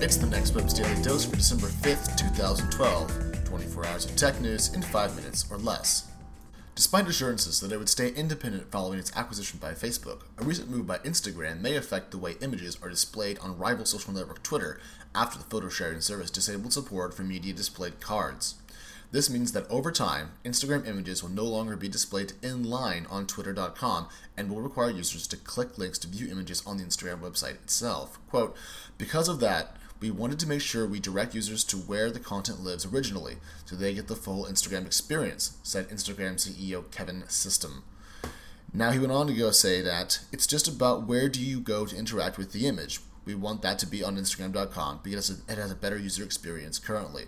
It's the Next Web's Daily Dose for December 5th, 2012. 24 hours of tech news in 5 minutes or less. Despite assurances that it would stay independent following its acquisition by Facebook, a recent move by Instagram may affect the way images are displayed on rival social network Twitter after the photo sharing service disabled support for media displayed cards. This means that over time, Instagram images will no longer be displayed in line on Twitter.com and will require users to click links to view images on the Instagram website itself. Quote, because of that, we wanted to make sure we direct users to where the content lives originally, so they get the full Instagram experience, said Instagram CEO Kevin Systrom. Now he went on to go say that it's just about where do you go to interact with the image. We want that to be on Instagram.com because it has a better user experience currently.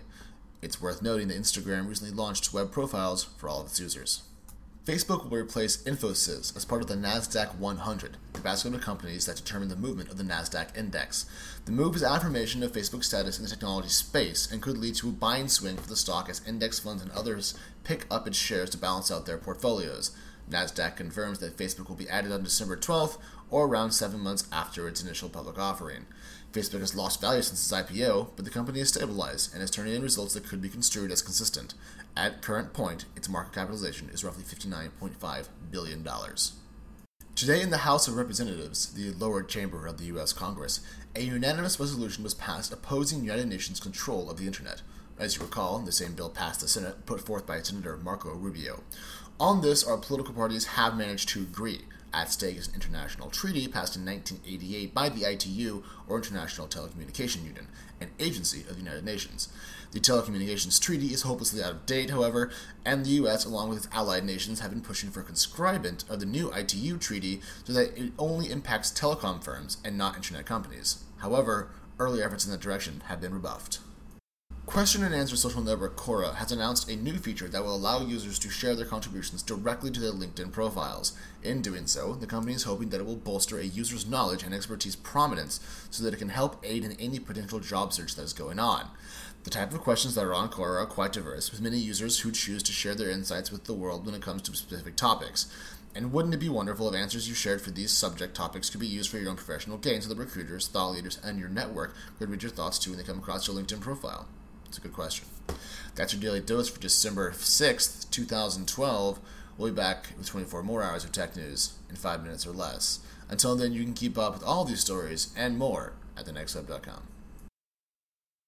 It's worth noting that Instagram recently launched web profiles for all of its users. Facebook will replace Infosys as part of the NASDAQ 100, the basket of companies that determine the movement of the NASDAQ index. The move is affirmation of Facebook's status in the technology space and could lead to a buying swing for the stock as index funds and others pick up its shares to balance out their portfolios. NASDAQ confirms that Facebook will be added on December 12th, or around seven months after its initial public offering. Facebook has lost value since its IPO, but the company has stabilized and is turning in results that could be construed as consistent. At current point, its market capitalization is roughly $59.5 billion. Today, in the House of Representatives, the lower chamber of the U.S. Congress, a unanimous resolution was passed opposing United Nations control of the Internet. As you recall, the same bill passed the Senate, put forth by Senator Marco Rubio. On this, our political parties have managed to agree. At stake is an international treaty passed in 1988 by the ITU, or International Telecommunication Union, an agency of the United Nations. The Telecommunications Treaty is hopelessly out of date, however, and the US, along with its allied nations, have been pushing for conscribement of the new ITU treaty so that it only impacts telecom firms and not internet companies. However, early efforts in that direction have been rebuffed. Question and Answer social network Quora has announced a new feature that will allow users to share their contributions directly to their LinkedIn profiles. In doing so, the company is hoping that it will bolster a user's knowledge and expertise prominence so that it can help aid in any potential job search that is going on. The type of questions that are on Quora are quite diverse, with many users who choose to share their insights with the world when it comes to specific topics. And wouldn't it be wonderful if answers you shared for these subject topics could be used for your own professional gain so that recruiters, thought leaders, and your network could read your thoughts too when they come across your LinkedIn profile? It's a good question. That's your daily dose for December 6th, 2012. We'll be back with 24 more hours of tech news in five minutes or less. Until then, you can keep up with all these stories and more at thenextweb.com.